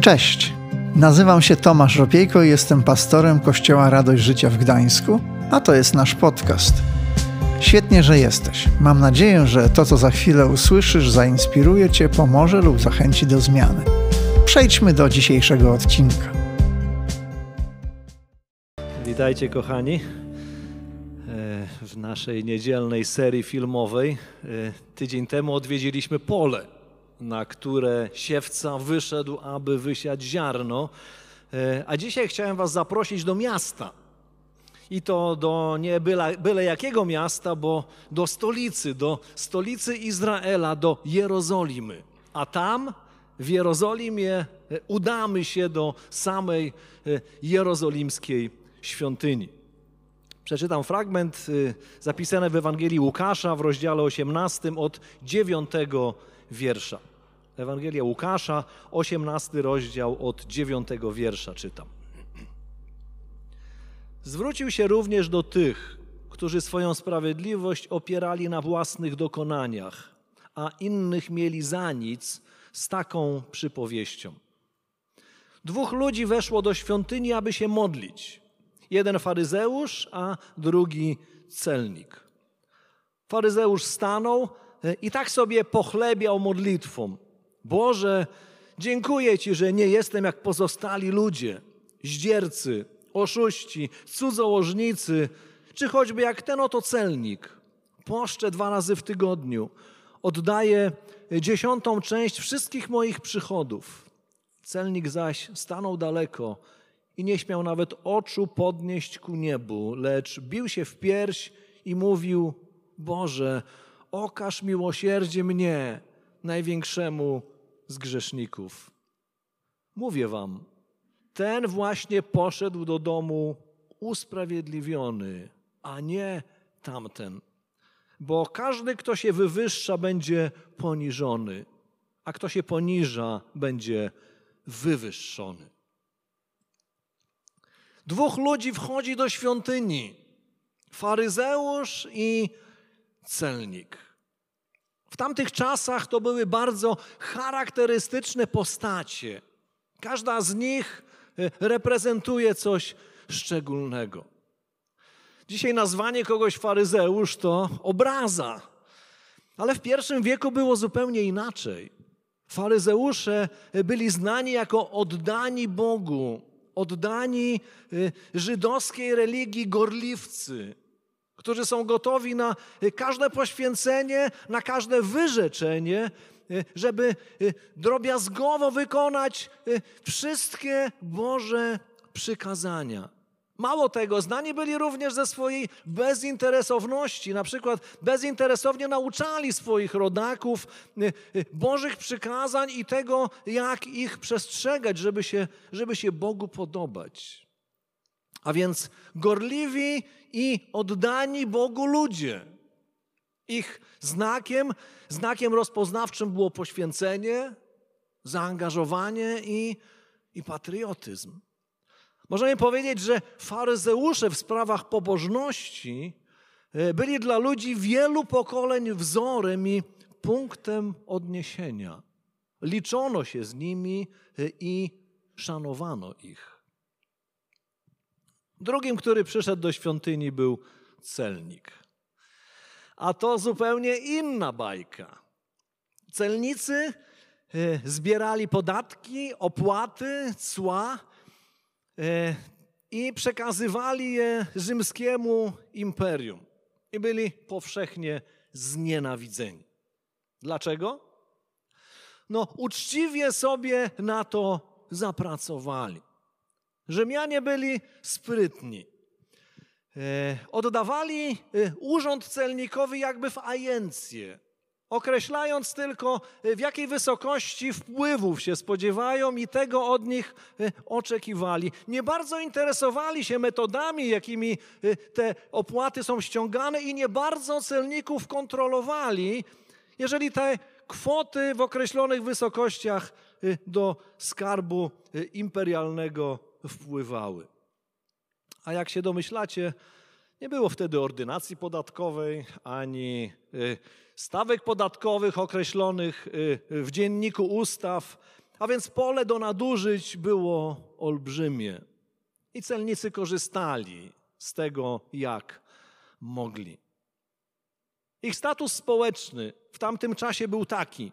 Cześć, nazywam się Tomasz Ropiejko i jestem pastorem Kościoła Radość Życia w Gdańsku, a to jest nasz podcast. Świetnie, że jesteś. Mam nadzieję, że to, co za chwilę usłyszysz, zainspiruje Cię, pomoże lub zachęci do zmiany. Przejdźmy do dzisiejszego odcinka. Witajcie, kochani, e, w naszej niedzielnej serii filmowej. E, tydzień temu odwiedziliśmy pole, na które siewca wyszedł, aby wysiać ziarno. E, a dzisiaj chciałem Was zaprosić do miasta. I to do nie byle, byle jakiego miasta, bo do stolicy, do stolicy Izraela, do Jerozolimy. A tam w Jerozolimie udamy się do samej jerozolimskiej świątyni. Przeczytam fragment zapisany w Ewangelii Łukasza w rozdziale 18 od 9 wiersza. Ewangelia Łukasza, 18 rozdział od 9 wiersza czytam. Zwrócił się również do tych, którzy swoją sprawiedliwość opierali na własnych dokonaniach, a innych mieli za nic z taką przypowieścią. Dwóch ludzi weszło do świątyni, aby się modlić. Jeden faryzeusz, a drugi celnik. Faryzeusz stanął i tak sobie pochlebiał modlitwą. Boże, dziękuję Ci, że nie jestem jak pozostali ludzie, zdziercy, oszuści, cudzołożnicy, czy choćby jak ten oto celnik. Poszczę dwa razy w tygodniu, oddaję dziesiątą część wszystkich moich przychodów. Celnik zaś stanął daleko i nie śmiał nawet oczu podnieść ku niebu, lecz bił się w pierś i mówił: Boże, okaż miłosierdzie mnie, największemu z grzeszników. Mówię wam, ten właśnie poszedł do domu usprawiedliwiony, a nie tamten. Bo każdy, kto się wywyższa, będzie poniżony, a kto się poniża, będzie wywyższony. Dwóch ludzi wchodzi do świątyni: faryzeusz i celnik. W tamtych czasach to były bardzo charakterystyczne postacie. Każda z nich reprezentuje coś szczególnego. Dzisiaj nazwanie kogoś faryzeusz to obraza, ale w pierwszym wieku było zupełnie inaczej. Faryzeusze byli znani jako oddani Bogu, oddani żydowskiej religii gorliwcy, którzy są gotowi na każde poświęcenie, na każde wyrzeczenie, żeby drobiazgowo wykonać wszystkie Boże przykazania. Mało tego, znani byli również ze swojej bezinteresowności. Na przykład bezinteresownie nauczali swoich rodaków Bożych przykazań i tego, jak ich przestrzegać, żeby się, żeby się Bogu podobać. A więc gorliwi i oddani Bogu ludzie. Ich znakiem, znakiem rozpoznawczym było poświęcenie, zaangażowanie i, i patriotyzm. Możemy powiedzieć, że faryzeusze w sprawach pobożności byli dla ludzi wielu pokoleń wzorem i punktem odniesienia. Liczono się z nimi i szanowano ich. Drugim, który przyszedł do świątyni, był celnik. A to zupełnie inna bajka. Celnicy zbierali podatki, opłaty, cła i przekazywali je rzymskiemu imperium. I byli powszechnie znienawidzeni. Dlaczego? No, uczciwie sobie na to zapracowali. Rzymianie byli sprytni. Oddawali urząd celnikowy jakby w ajencję, określając tylko w jakiej wysokości wpływów się spodziewają i tego od nich oczekiwali. Nie bardzo interesowali się metodami, jakimi te opłaty są ściągane i nie bardzo celników kontrolowali, jeżeli te kwoty w określonych wysokościach do skarbu imperialnego wpływały. A jak się domyślacie, nie było wtedy ordynacji podatkowej ani stawek podatkowych określonych w dzienniku ustaw, A więc pole do nadużyć było olbrzymie. I celnicy korzystali z tego, jak mogli. Ich status społeczny w tamtym czasie był taki,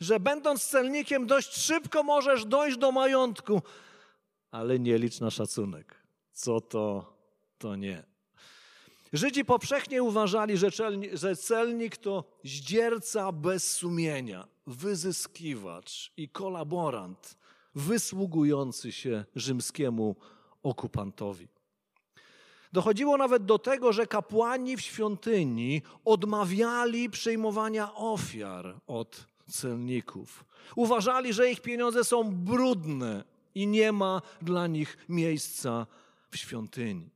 że będąc celnikiem dość szybko możesz dojść do majątku, ale nie licz na szacunek. Co to, to nie. Żydzi powszechnie uważali, że, celnik, że celnik to zdzierca bez sumienia, wyzyskiwacz i kolaborant wysługujący się rzymskiemu okupantowi. Dochodziło nawet do tego, że kapłani w świątyni odmawiali przyjmowania ofiar od celników. Uważali, że ich pieniądze są brudne i nie ma dla nich miejsca w świątyni.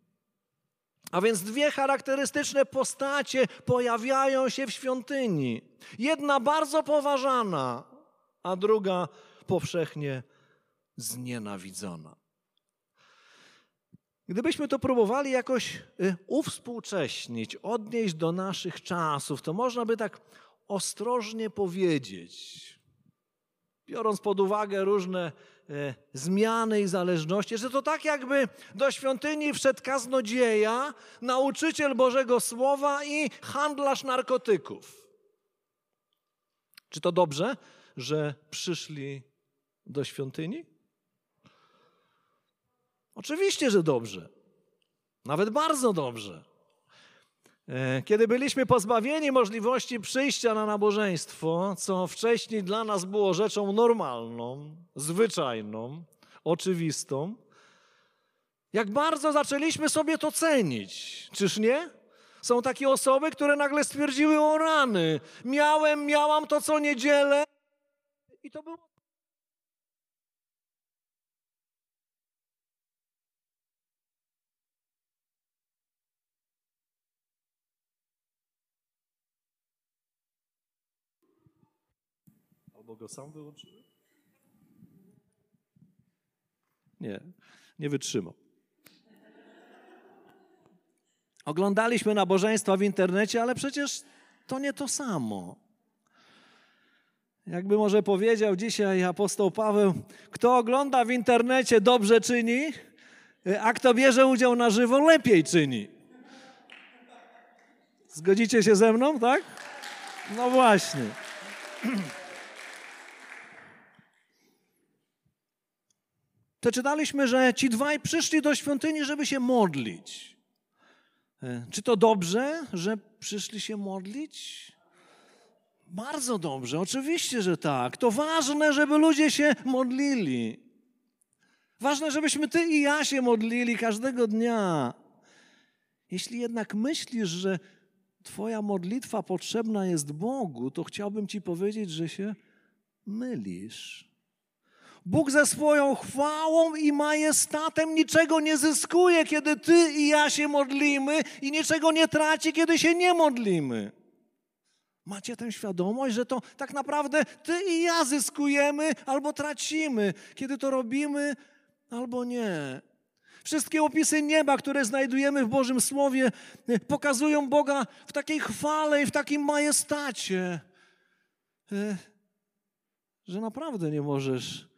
A więc dwie charakterystyczne postacie pojawiają się w świątyni. Jedna bardzo poważana, a druga powszechnie znienawidzona. Gdybyśmy to próbowali jakoś y, uwspółcześnić, odnieść do naszych czasów, to można by tak ostrożnie powiedzieć, biorąc pod uwagę różne zmiany i zależności, że to tak jakby do świątyni wszedł kaznodzieja, nauczyciel Bożego Słowa i handlarz narkotyków. Czy to dobrze, że przyszli do świątyni? Oczywiście, że dobrze. Nawet bardzo dobrze. E, kiedy byliśmy pozbawieni możliwości przyjścia na nabożeństwo, co wcześniej dla nas było rzeczą normalną, zwyczajną, oczywistą, jak bardzo zaczęliśmy sobie to cenić, czyż nie? Są takie osoby, które nagle stwierdziły o rany. Miałem, miałam to co niedzielę i to było Albo go sam wyłączyłem? Nie, nie wytrzymał. Oglądaliśmy nabożeństwa w internecie, ale przecież to nie to samo. Jakby może powiedział dzisiaj apostoł Paweł, kto ogląda w internecie dobrze czyni, a kto bierze udział na żywo lepiej czyni. Zgodzicie się ze mną, tak? No właśnie. Przeczytaliśmy, że ci dwaj przyszli do świątyni, żeby się modlić. E, czy to dobrze, że przyszli się modlić? Bardzo dobrze, oczywiście, że tak. To ważne, żeby ludzie się modlili. Ważne, żebyśmy ty i ja się modlili każdego dnia. Jeśli jednak myślisz, że Twoja modlitwa potrzebna jest Bogu, to chciałbym Ci powiedzieć, że się mylisz. Bóg ze swoją chwałą i majestatem niczego nie zyskuje, kiedy ty i ja się modlimy, i niczego nie traci, kiedy się nie modlimy. Macie tę świadomość, że to tak naprawdę ty i ja zyskujemy albo tracimy, kiedy to robimy albo nie. Wszystkie opisy nieba, które znajdujemy w Bożym Słowie, pokazują Boga w takiej chwale i w takim majestacie, e, że naprawdę nie możesz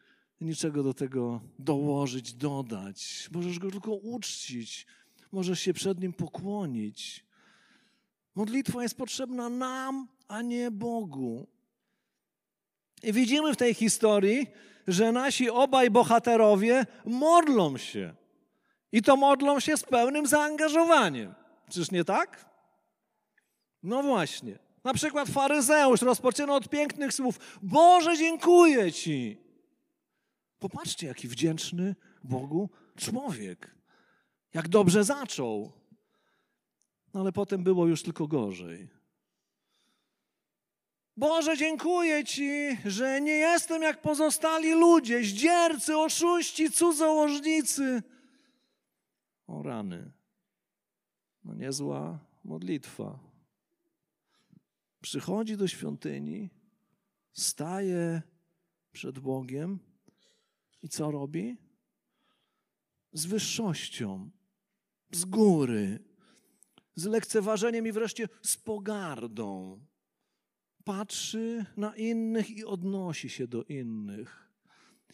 niczego do tego dołożyć, dodać. Możesz go tylko uczcić, możesz się przed nim pokłonić. Modlitwa jest potrzebna nam, a nie Bogu. I widzimy w tej historii, że nasi obaj bohaterowie modlą się. I to modlą się z pełnym zaangażowaniem. Czyż nie tak? No właśnie. Na przykład faryzeusz rozpoczyna od pięknych słów: Boże, dziękuję Ci. Popatrzcie, jaki wdzięczny Bogu człowiek. Jak dobrze zaczął. No ale potem było już tylko gorzej. Boże, dziękuję Ci, że nie jestem jak pozostali ludzie, zdziercy, oszuści, cudzołożnicy. O rany. No niezła modlitwa. Przychodzi do świątyni, staje przed Bogiem i co robi? Z wyższością, z góry, z lekceważeniem i wreszcie z pogardą. Patrzy na innych i odnosi się do innych.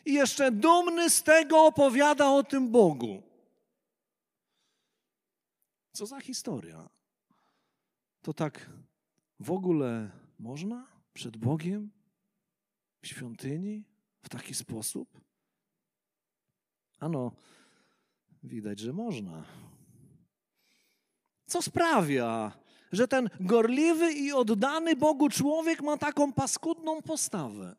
i jeszcze dumny z tego opowiada o tym Bogu. Co za historia? To tak w ogóle można przed Bogiem w świątyni w taki sposób? Ano, widać, że można. Co sprawia, że ten gorliwy i oddany Bogu człowiek ma taką paskudną postawę?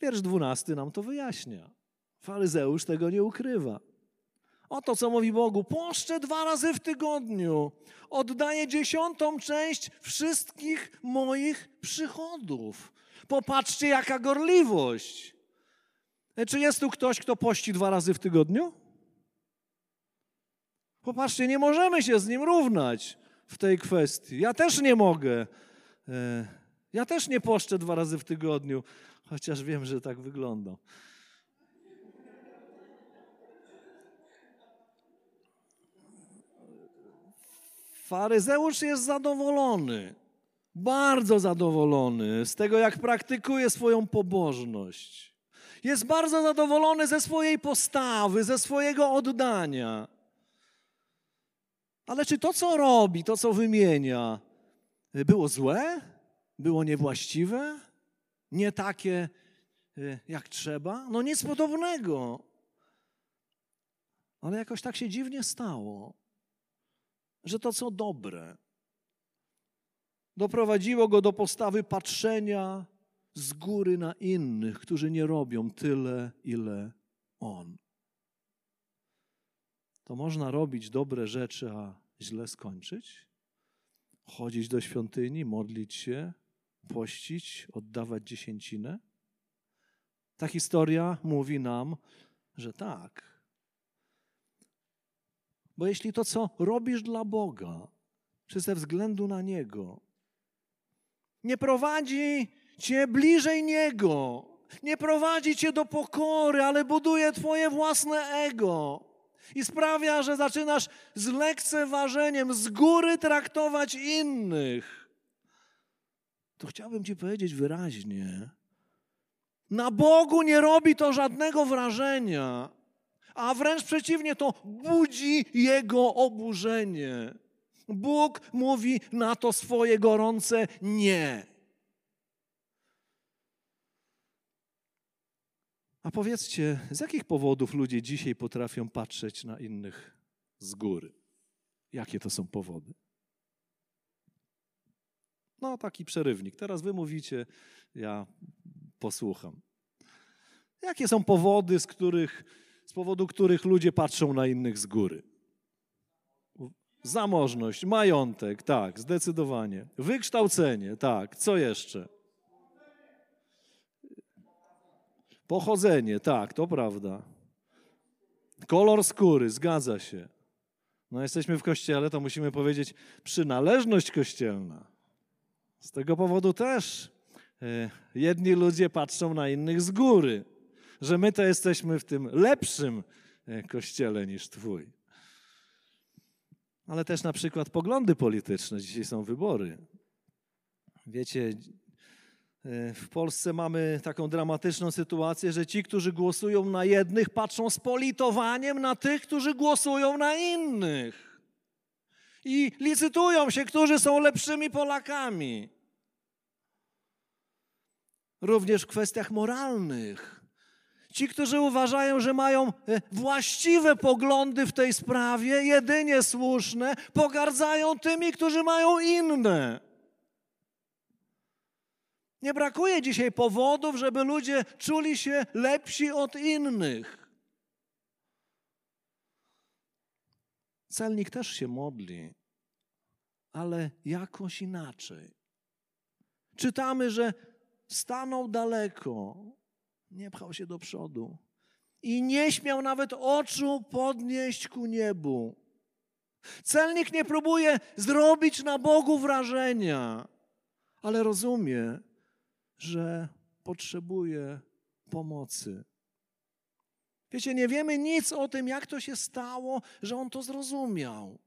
Wiersz dwunasty nam to wyjaśnia. Faryzeusz tego nie ukrywa. Oto co mówi Bogu: Poszczę dwa razy w tygodniu, oddaję dziesiątą część wszystkich moich przychodów. Popatrzcie, jaka gorliwość. E, czy jest tu ktoś, kto pości dwa razy w tygodniu? Popatrzcie, nie możemy się z nim równać w tej kwestii. Ja też nie mogę. E, ja też nie poszczę dwa razy w tygodniu, chociaż wiem, że tak wygląda. Faryzeusz jest zadowolony, bardzo zadowolony z tego, jak praktykuje swoją pobożność. Jest bardzo zadowolony ze swojej postawy, ze swojego oddania. Ale czy to, co robi, to, co wymienia, było złe? Było niewłaściwe? Nie takie, e, jak trzeba? No nic podobnego. Ale jakoś tak się dziwnie stało, że to, co dobre, doprowadziło go do postawy patrzenia z góry na innych, którzy nie robią tyle, ile on to można robić dobre rzeczy, a źle skończyć? Chodzić do świątyni, modlić się, pościć, oddawać dziesięcinę? Ta historia mówi nam, że tak. Bo jeśli to, co robisz dla Boga, czy ze względu na Niego, nie prowadzi cię bliżej Niego, nie prowadzi cię do pokory, ale buduje Twoje własne ego, i sprawia, że zaczynasz z lekceważeniem z góry traktować innych, to chciałbym Ci powiedzieć wyraźnie: na Bogu nie robi to żadnego wrażenia, a wręcz przeciwnie, to budzi Jego oburzenie. Bóg mówi na to swoje gorące nie. A powiedzcie, z jakich powodów ludzie dzisiaj potrafią patrzeć na innych z góry? Jakie to są powody? No, taki przerywnik. Teraz wy mówicie, ja posłucham. Jakie są powody, z, których, z powodu których ludzie patrzą na innych z góry? Zamożność, majątek, tak, zdecydowanie. Wykształcenie, tak. Co jeszcze? Pochodzenie, tak, to prawda. Kolor skóry, zgadza się. No jesteśmy w kościele, to musimy powiedzieć przynależność kościelna. Z tego powodu też e, jedni ludzie patrzą na innych z góry, że my to jesteśmy w tym lepszym e, kościele niż Twój. Ale też na przykład poglądy polityczne. Dzisiaj są wybory. Wiecie, E, w Polsce mamy taką dramatyczną sytuację, że ci, którzy głosują na jednych, patrzą z politowaniem na tych, którzy głosują na innych. I licytują się, którzy są lepszymi Polakami. Również w kwestiach moralnych. Ci, którzy uważają, że mają e, właściwe poglądy w tej sprawie, jedynie słuszne, pogardzają tymi, którzy mają inne. Nie brakuje dzisiaj powodów, żeby ludzie czuli się lepsi od innych. Celnik też się modli, ale jakoś inaczej. Czytamy, że stanął daleko, nie pchał się do przodu i nie śmiał nawet oczu podnieść ku niebu. Celnik nie próbuje zrobić na Bogu wrażenia, ale rozumie, że potrzebuje pomocy. Wiecie, nie wiemy nic o tym, jak to się stało, że on to zrozumiał.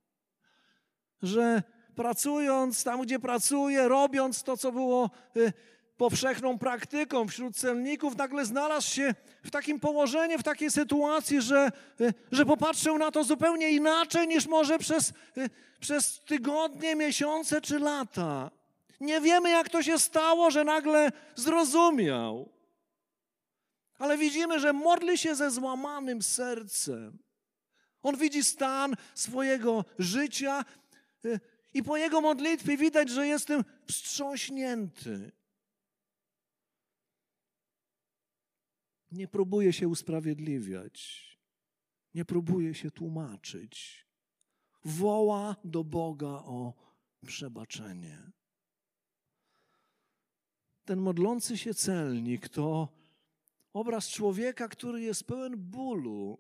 Że pracując tam, gdzie pracuje, robiąc to, co było y, powszechną praktyką wśród celników, nagle znalazł się w takim położeniu, w takiej sytuacji, że, y, że popatrzył na to zupełnie inaczej niż może przez, y, przez tygodnie, miesiące czy lata. Nie wiemy, jak to się stało, że nagle zrozumiał. Ale widzimy, że modli się ze złamanym sercem. On widzi stan swojego życia y, i po jego modlitwie widać, że jestem wstrząśnięty. Nie próbuje się usprawiedliwiać, nie próbuje się tłumaczyć. Woła do Boga o przebaczenie. Ten modlący się celnik to obraz człowieka, który jest pełen bólu,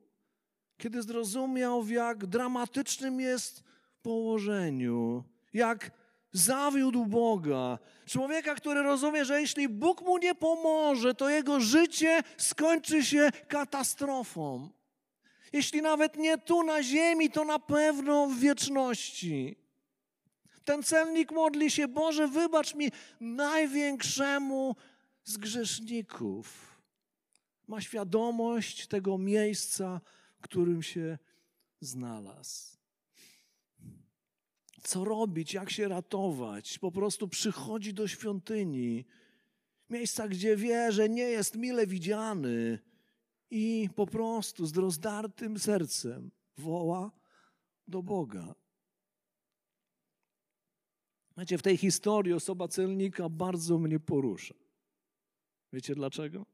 kiedy zrozumiał, w jak dramatycznym jest położeniu, jak zawiódł Boga. Człowieka, który rozumie, że jeśli Bóg mu nie pomoże, to jego życie skończy się katastrofą. Jeśli nawet nie tu na ziemi, to na pewno w wieczności. Ten celnik modli się, Boże, wybacz mi największemu z grzeszników. Ma świadomość tego miejsca, w którym się znalazł co robić, jak się ratować. Po prostu przychodzi do świątyni, miejsca, gdzie wie, że nie jest mile widziany i po prostu z rozdartym sercem woła do Boga. Wiecie, w tej historii osoba celnika bardzo mnie porusza. Wiecie dlaczego?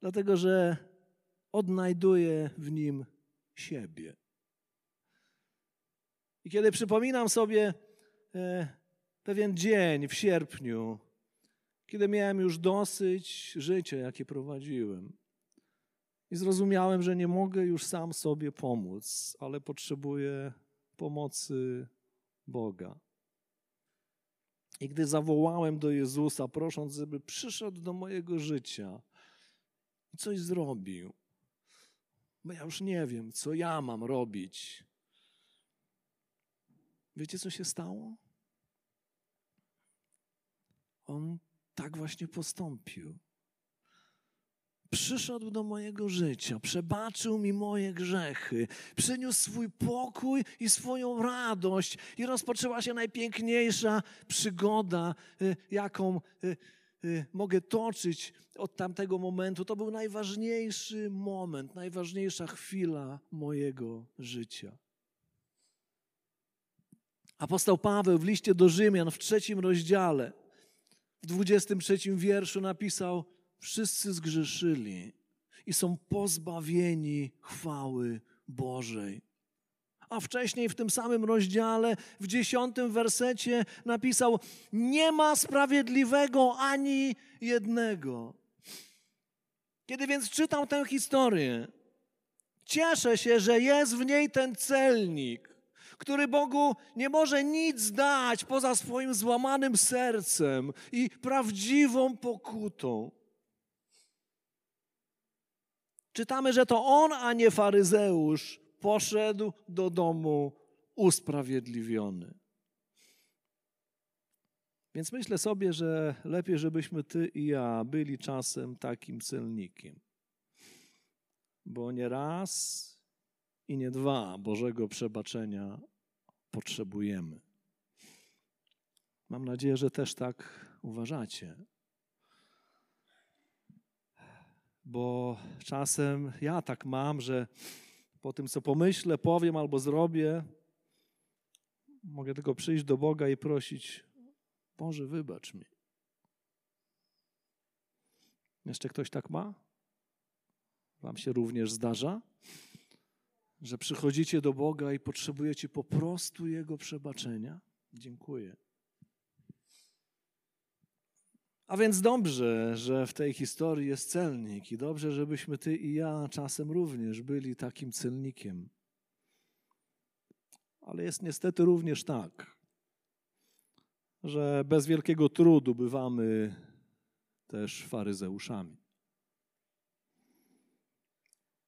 Dlatego, że odnajduje w nim siebie. I kiedy przypominam sobie e, pewien dzień w sierpniu, kiedy miałem już dosyć życia, jakie prowadziłem, i zrozumiałem, że nie mogę już sam sobie pomóc, ale potrzebuję pomocy Boga. I gdy zawołałem do Jezusa, prosząc, żeby przyszedł do mojego życia i coś zrobił, bo ja już nie wiem, co ja mam robić, Wiecie, co się stało? On tak właśnie postąpił. Przyszedł do mojego życia, przebaczył mi moje grzechy, przyniósł swój pokój i swoją radość, i rozpoczęła się najpiękniejsza przygoda, y, jaką y, y, mogę toczyć od tamtego momentu. To był najważniejszy moment, najważniejsza chwila mojego życia. Apostoł Paweł w liście do Rzymian w trzecim rozdziale, w dwudziestym trzecim wierszu napisał: Wszyscy zgrzeszyli i są pozbawieni chwały Bożej. A wcześniej w tym samym rozdziale, w dziesiątym wersecie napisał: Nie ma sprawiedliwego ani jednego. Kiedy więc czytam tę historię, cieszę się, że jest w niej ten celnik, który Bogu nie może nic dać poza swoim złamanym sercem i prawdziwą pokutą. Czytamy, że to on, a nie faryzeusz, poszedł do domu usprawiedliwiony. Więc myślę sobie, że lepiej, żebyśmy ty i ja byli czasem takim celnikiem. Bo nie raz i nie dwa Bożego przebaczenia potrzebujemy. Mam nadzieję, że też tak uważacie. Bo czasem ja tak mam, że po tym, co pomyślę, powiem albo zrobię, mogę tylko przyjść do Boga i prosić: Boże, wybacz mi. Jeszcze ktoś tak ma? Wam się również zdarza? Że przychodzicie do Boga i potrzebujecie po prostu Jego przebaczenia? Dziękuję. A więc dobrze, że w tej historii jest celnik i dobrze, żebyśmy ty i ja czasem również byli takim celnikiem. Ale jest niestety również tak, że bez wielkiego trudu bywamy też faryzeuszami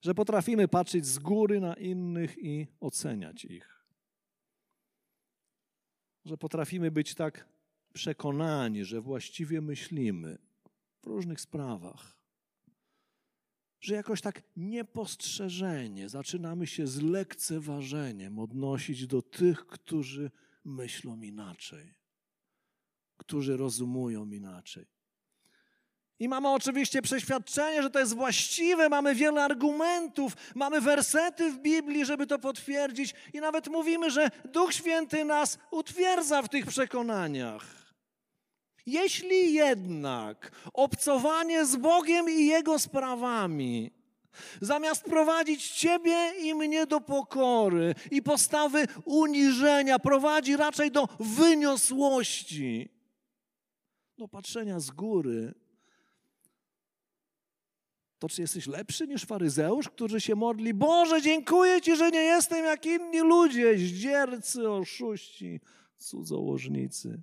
że potrafimy patrzeć z góry na innych i oceniać ich. Że potrafimy być tak przekonani, że właściwie myślimy w różnych sprawach, że jakoś tak niepostrzeżenie zaczynamy się z lekceważeniem odnosić do tych, którzy myślą inaczej, którzy rozumują inaczej. I mamy oczywiście przeświadczenie, że to jest właściwe, mamy wiele argumentów, mamy wersety w Biblii, żeby to potwierdzić, i nawet mówimy, że Duch Święty nas utwierdza w tych przekonaniach. Jeśli jednak obcowanie z Bogiem i Jego sprawami zamiast prowadzić Ciebie i mnie do pokory i postawy uniżenia, prowadzi raczej do wyniosłości, do patrzenia z góry, to czy jesteś lepszy niż faryzeusz, który się modli? Boże, dziękuję Ci, że nie jestem jak inni ludzie, zdziercy, oszuści, cudzołożnicy.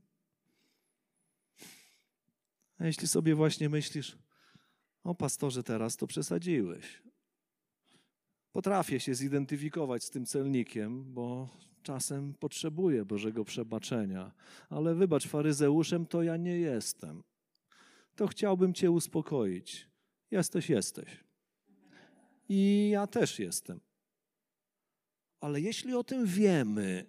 A jeśli sobie właśnie myślisz, o pastorze, teraz to przesadziłeś. Potrafię się zidentyfikować z tym celnikiem, bo czasem potrzebuję Bożego przebaczenia, ale wybacz, faryzeuszem to ja nie jestem. To chciałbym Cię uspokoić. Jesteś, jesteś. I ja też jestem. Ale jeśli o tym wiemy,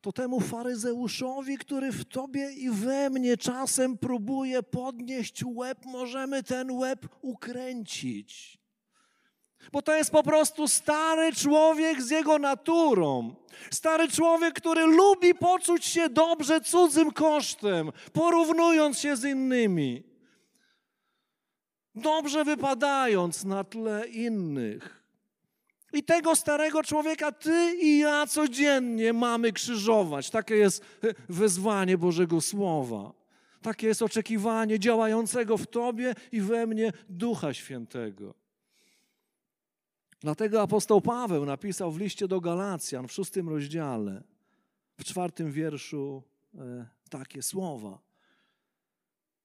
to temu faryzeuszowi, który w tobie i we mnie czasem próbuje podnieść łeb, możemy ten łeb ukręcić. Bo to jest po prostu stary człowiek z jego naturą. Stary człowiek, który lubi poczuć się dobrze cudzym kosztem, porównując się z innymi. Dobrze wypadając na tle innych. I tego starego człowieka ty i ja codziennie mamy krzyżować. Takie jest e, wezwanie Bożego Słowa. Takie jest oczekiwanie działającego w tobie i we mnie Ducha Świętego. Dlatego apostoł Paweł napisał w liście do Galacjan w szóstym rozdziale, w czwartym wierszu e, takie słowa.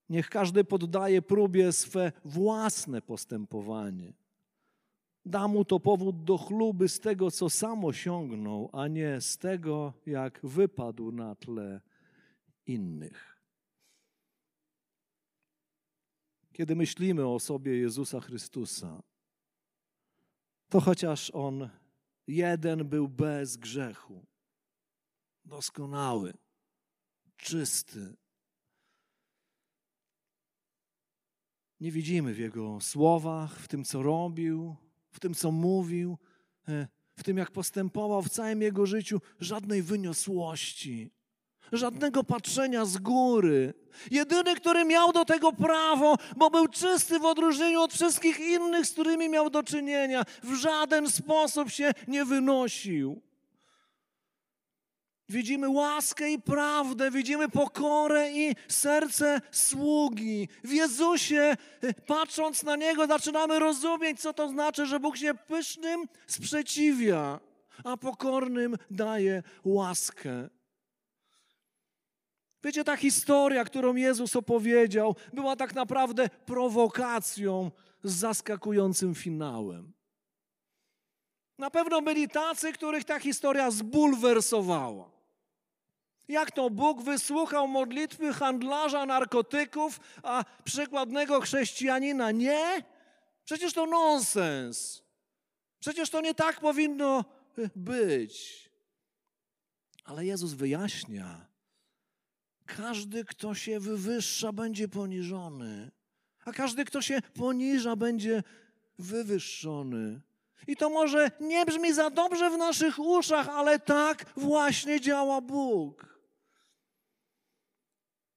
Niech każdy poddaje próbie swe własne postępowanie da mu to powód do chluby z tego, co sam osiągnął, a nie z tego, jak wypadł na tle innych. Kiedy myślimy o osobie Jezusa Chrystusa, to chociaż On jeden był bez grzechu, doskonały, czysty, nie widzimy w Jego słowach, w tym, co robił, w tym, co mówił, e, w tym, jak postępował w całym jego życiu, żadnej wyniosłości, żadnego patrzenia z góry. Jedyny, który miał do tego prawo, bo był czysty w odróżnieniu od wszystkich innych, z którymi miał do czynienia, w żaden sposób się nie wynosił. Widzimy łaskę i prawdę, widzimy pokorę i serce sługi. W Jezusie, y, patrząc na Niego, zaczynamy rozumieć, co to znaczy, że Bóg się pysznym sprzeciwia, a pokornym daje łaskę. Wiecie, ta historia, którą Jezus opowiedział, była tak naprawdę prowokacją z zaskakującym finałem. Na pewno byli tacy, których ta historia zbulwersowała. Jak to Bóg wysłuchał modlitwy handlarza narkotyków, a przykładnego chrześcijanina nie? Przecież to nonsens. Przecież to nie tak powinno być. Ale Jezus wyjaśnia: każdy, kto się wywyższa, będzie poniżony, a każdy, kto się poniża, będzie wywyższony. I to może nie brzmi za dobrze w naszych uszach, ale tak właśnie działa Bóg.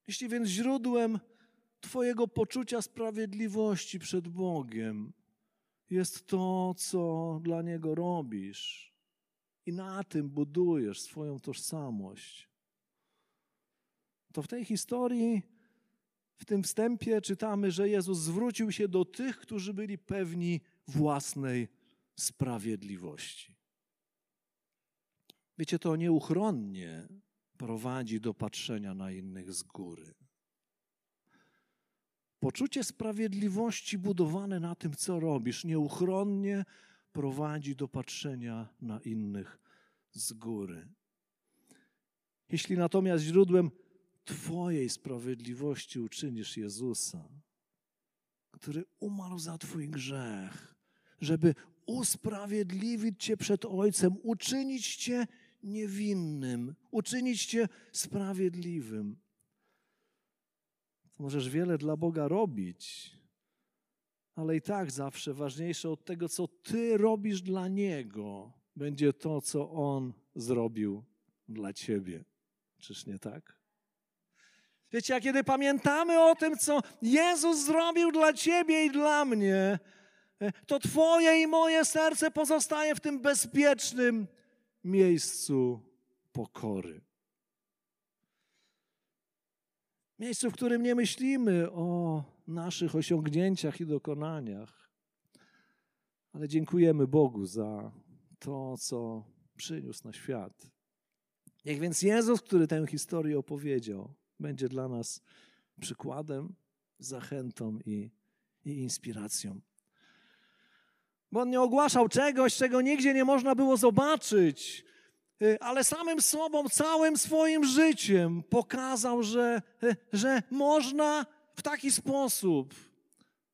Jeśli więc źródłem Twojego poczucia sprawiedliwości przed Bogiem jest to, co dla Niego robisz, i na tym budujesz swoją tożsamość, to w tej historii, w tym wstępie czytamy, że Jezus zwrócił się do tych, którzy byli pewni własnej sprawiedliwości. Wiecie, to nieuchronnie prowadzi do patrzenia na innych z góry. Poczucie sprawiedliwości budowane na tym, co robisz, nieuchronnie prowadzi do patrzenia na innych z góry. Jeśli natomiast źródłem Twojej sprawiedliwości uczynisz Jezusa, który umarł za Twój grzech, żeby usprawiedliwić Cię przed Ojcem, uczynić Cię niewinnym, uczynić Cię sprawiedliwym. Możesz wiele dla Boga robić, ale i tak zawsze ważniejsze od tego, co Ty robisz dla Niego, będzie to, co On zrobił dla Ciebie. Czyż nie tak? Wiecie, a kiedy pamiętamy o tym, co Jezus zrobił dla Ciebie i dla mnie, to Twoje i moje serce pozostaje w tym bezpiecznym miejscu pokory. Miejscu, w którym nie myślimy o naszych osiągnięciach i dokonaniach, ale dziękujemy Bogu za to, co przyniósł na świat. Niech więc Jezus, który tę historię opowiedział, będzie dla nas przykładem, zachętą i, i inspiracją. Bo on nie ogłaszał czegoś, czego nigdzie nie można było zobaczyć, y, ale samym sobą, całym swoim życiem pokazał, że, y, że można w taki sposób,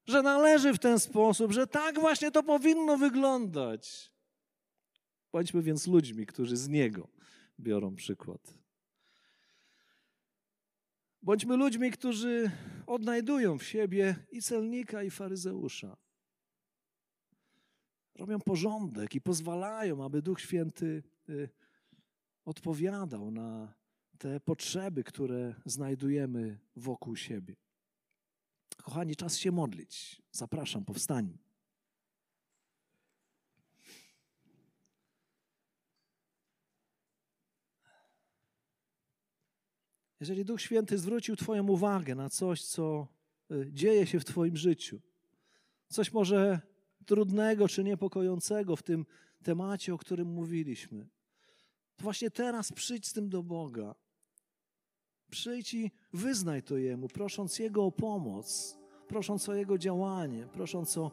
że należy w ten sposób, że tak właśnie to powinno wyglądać. Bądźmy więc ludźmi, którzy z Niego biorą przykład. Bądźmy ludźmi, którzy odnajdują w siebie i celnika, i faryzeusza. Robią porządek i pozwalają, aby Duch Święty y, odpowiadał na te potrzeby, które znajdujemy wokół siebie. Kochani, czas się modlić. Zapraszam, powstań. Jeżeli Duch Święty zwrócił Twoją uwagę na coś, co y, dzieje się w Twoim życiu, coś może trudnego czy niepokojącego w tym temacie, o którym mówiliśmy, to właśnie teraz przyjdź z tym do Boga. Przyjdź i wyznaj to Jemu, prosząc Jego o pomoc, prosząc o Jego działanie, prosząc o,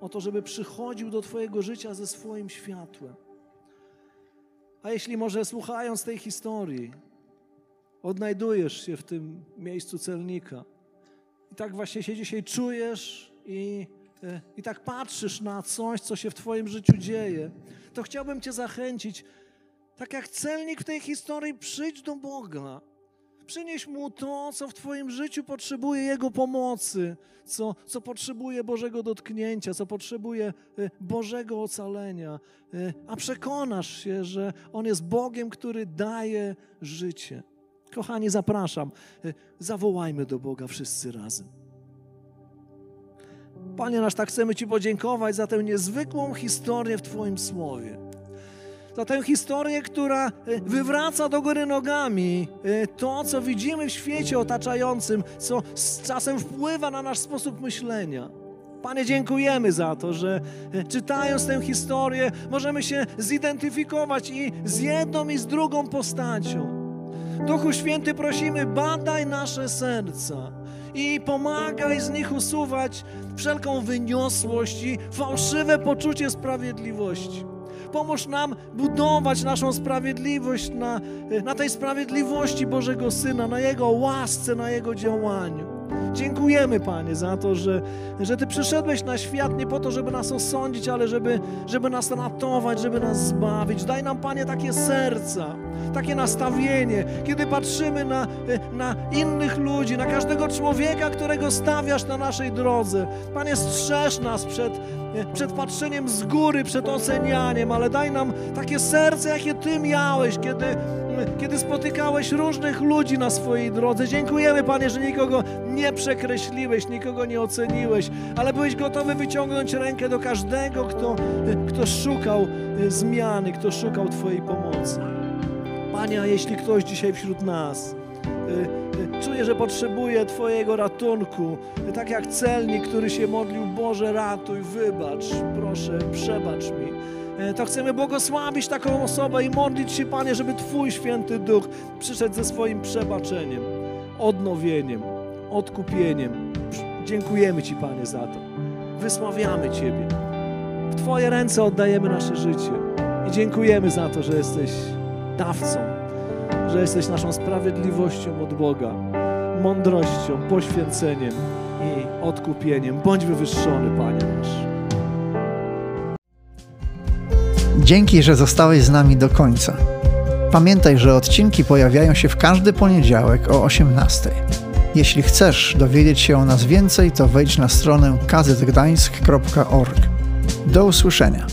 o to, żeby przychodził do Twojego życia ze swoim światłem. A jeśli może słuchając tej historii, odnajdujesz się w tym miejscu celnika. I tak właśnie się dzisiaj czujesz i, i tak patrzysz na coś, co się w Twoim życiu dzieje, to chciałbym Cię zachęcić, tak jak celnik w tej historii, przyjdź do Boga. Przynieś Mu to, co w Twoim życiu potrzebuje Jego pomocy, co, co potrzebuje Bożego dotknięcia, co potrzebuje e, Bożego ocalenia, e, a przekonasz się, że On jest Bogiem, który daje życie. Kochani, zapraszam, zawołajmy do Boga wszyscy razem. Panie nasz, tak chcemy Ci podziękować za tę niezwykłą historię w Twoim słowie. Za tę historię, która y, wywraca do góry nogami y, to, co widzimy w świecie otaczającym, co z czasem wpływa na nasz sposób myślenia. Panie, dziękujemy za to, że czytając tę historię, możemy się zidentyfikować i z jedną, i z drugą postacią. Duchu Święty, prosimy, badaj nasze serca i pomagaj z nich usuwać wszelką wyniosłość i fałszywe poczucie sprawiedliwości. Pomóż nam budować naszą sprawiedliwość na, na tej sprawiedliwości Bożego Syna, na Jego łasce, na Jego działaniu. Dziękujemy, Panie, za to, że, że Ty przyszedłeś na świat nie po to, żeby nas osądzić, ale żeby, żeby nas ratować, żeby nas zbawić. Daj nam, Panie, takie serca, takie nastawienie, kiedy patrzymy na, na innych ludzi, na każdego człowieka, którego stawiasz na naszej drodze. Panie, strzeż nas przed, przed patrzeniem z góry, przed ocenianiem, ale daj nam takie serce, jakie Ty miałeś, kiedy kiedy spotykałeś różnych ludzi na swojej drodze. Dziękujemy, Panie, że nikogo nie przekreśliłeś, nikogo nie oceniłeś, ale byłeś gotowy wyciągnąć rękę do każdego, kto, kto szukał e, zmiany, kto szukał Twojej pomocy. Panie, a jeśli ktoś dzisiaj wśród nas e, e, czuje, że potrzebuje Twojego ratunku, tak jak celnik, który się modlił, Boże, ratuj, wybacz, proszę, przebacz mi. E, to chcemy błogosławić taką osobę i modlić się, Panie, żeby Twój święty duch przyszedł ze swoim przebaczeniem, odnowieniem, odkupieniem. Dziękujemy Ci, Panie, za to. Wysławiamy Ciebie. W Twoje ręce oddajemy nasze życie i dziękujemy za to, że jesteś dawcą, że jesteś naszą sprawiedliwością od Boga, mądrością, poświęceniem i odkupieniem. Bądź wywyższony, Panie nasz. Dzięki, że zostałeś z nami do końca. Pamiętaj, że odcinki pojawiają się w każdy poniedziałek o 18. Jeśli chcesz dowiedzieć się o nas więcej, to wejdź na stronę kazetgdańsk.org. Do usłyszenia.